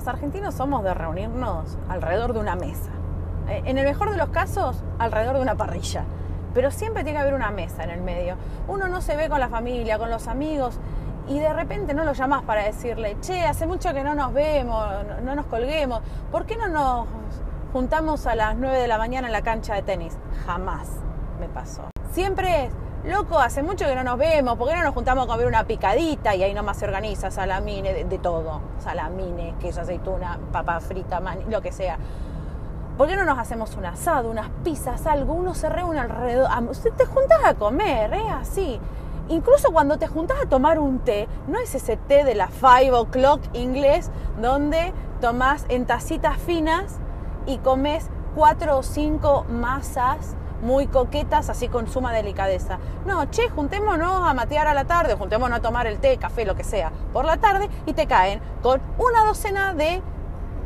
los argentinos somos de reunirnos alrededor de una mesa. Eh, en el mejor de los casos, alrededor de una parrilla. Pero siempre tiene que haber una mesa en el medio. Uno no se ve con la familia, con los amigos, y de repente no lo llamas para decirle, che, hace mucho que no nos vemos, no, nos colguemos, ¿por qué no nos juntamos a las 9 de la mañana en la cancha de tenis? Jamás me pasó. Siempre es, loco, hace mucho que no nos vemos, ¿por qué no nos juntamos a comer una picadita? Y ahí nomás se organiza salamine, de, todo, salamine, queso, aceituna, papa frita, lo que sea. ¿Por qué no nos hacemos un asado, unas pizzas, algo? Uno se reúne alrededor. Te juntas a comer, ¿eh? Así. Incluso cuando te juntas a tomar un té, no es ese té de la 5 o'clock inglés, donde tomás en tacitas finas y comes cuatro o cinco masas muy coquetas, así con suma delicadeza. No, che, juntémonos a matear a la tarde, juntémonos a tomar el té, café, lo que sea, por la tarde y te caen con una docena de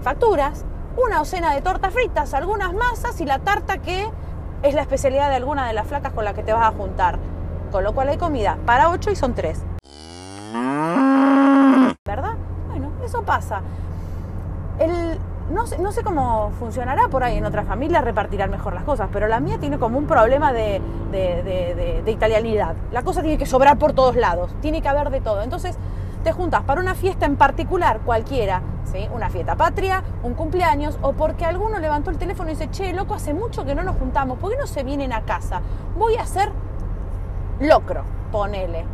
facturas, una docena de tortas fritas, algunas masas y la tarta que es la especialidad de alguna de las flacas con las que te vas a juntar. Con lo cual hay comida para ocho y son tres. ¿Verdad? Bueno, eso pasa. El, no sé, no sé, cómo funcionará por ahí en otras familias, repartirán mejor las cosas, pero la mía tiene como un problema de, de, italianidad. La cosa tiene que sobrar por todos lados, tiene que haber de todo. Entonces te juntas para una fiesta en particular, cualquiera, ¿sí? una fiesta patria, un cumpleaños, o porque alguno levantó el teléfono y dice, che, loco, hace mucho que no nos juntamos, ¿por qué no se vienen a casa? Voy a hacer locro, ponele.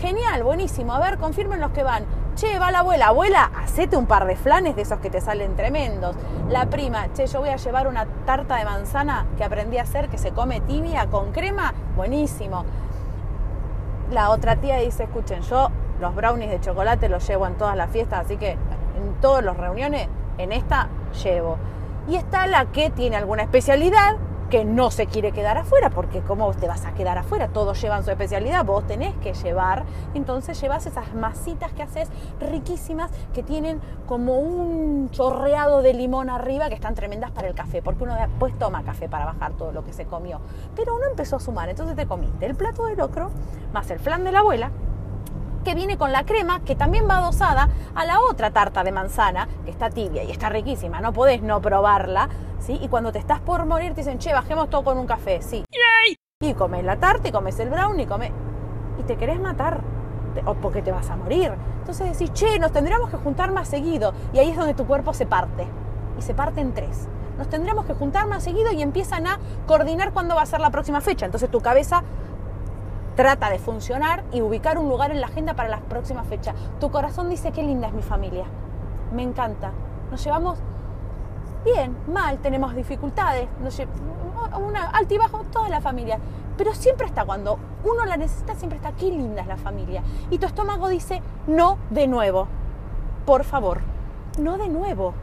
Genial, buenísimo. A ver, confirmen los que van. Che, va la abuela. Abuela, hacete un par de flanes de esos que te salen tremendos. La prima, che, yo voy a llevar una tarta de manzana que aprendí a hacer, que se come tibia con crema. Buenísimo. La otra tía dice, escuchen, yo los brownies de chocolate los llevo en todas las fiestas, así que en todas las reuniones, en esta llevo. Y está la que tiene alguna especialidad que no se quiere quedar afuera, porque ¿cómo te vas a quedar afuera? Todos llevan su especialidad, vos tenés que llevar, entonces llevas esas masitas que haces riquísimas, que tienen como un chorreado de limón arriba, que están tremendas para el café, porque uno después toma café para bajar todo lo que se comió. Pero uno empezó a sumar, entonces te comiste el plato de locro, más el flan de la abuela, que viene con la crema, que también va adosada a la otra tarta de manzana, que está tibia y está riquísima, no podés no probarla, ¿sí? Y cuando te estás por morir te dicen, che, bajemos todo con un café, sí. Y comes la tarta y comes el brownie y comes... Y te querés matar, o porque te vas a morir. Entonces decís, che, nos tendríamos que juntar más seguido. Y ahí es donde tu cuerpo se parte. Y se parte en tres. Nos tendríamos que juntar más seguido y empiezan a coordinar cuándo va a ser la próxima fecha. Entonces tu cabeza trata de funcionar y ubicar un lugar en la agenda para las próximas fechas. Tu corazón dice qué linda es mi familia. Me encanta. Nos llevamos bien, mal, tenemos dificultades, nos una altibajo toda la familia. Pero siempre está cuando uno la necesita, siempre está qué linda es la familia. Y tu estómago dice no de nuevo. Por favor, no de nuevo.